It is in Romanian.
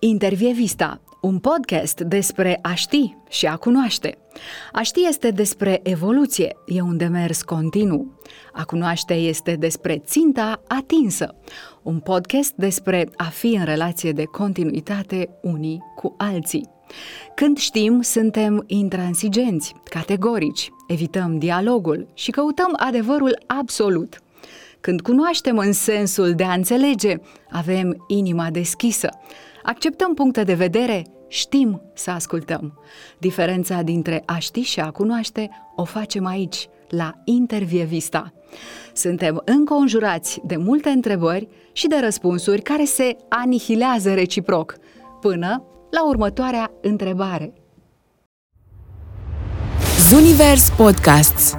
Intervievista, un podcast despre a ști și a cunoaște. A ști este despre evoluție, e un demers continuu. A cunoaște este despre ținta atinsă. Un podcast despre a fi în relație de continuitate unii cu alții. Când știm, suntem intransigenți, categorici, evităm dialogul și căutăm adevărul absolut. Când cunoaștem în sensul de a înțelege, avem inima deschisă, acceptăm puncte de vedere, știm să ascultăm. Diferența dintre a ști și a cunoaște o facem aici, la Intervievista. Suntem înconjurați de multe întrebări și de răspunsuri care se anihilează reciproc, până la următoarea întrebare. Zunivers Podcasts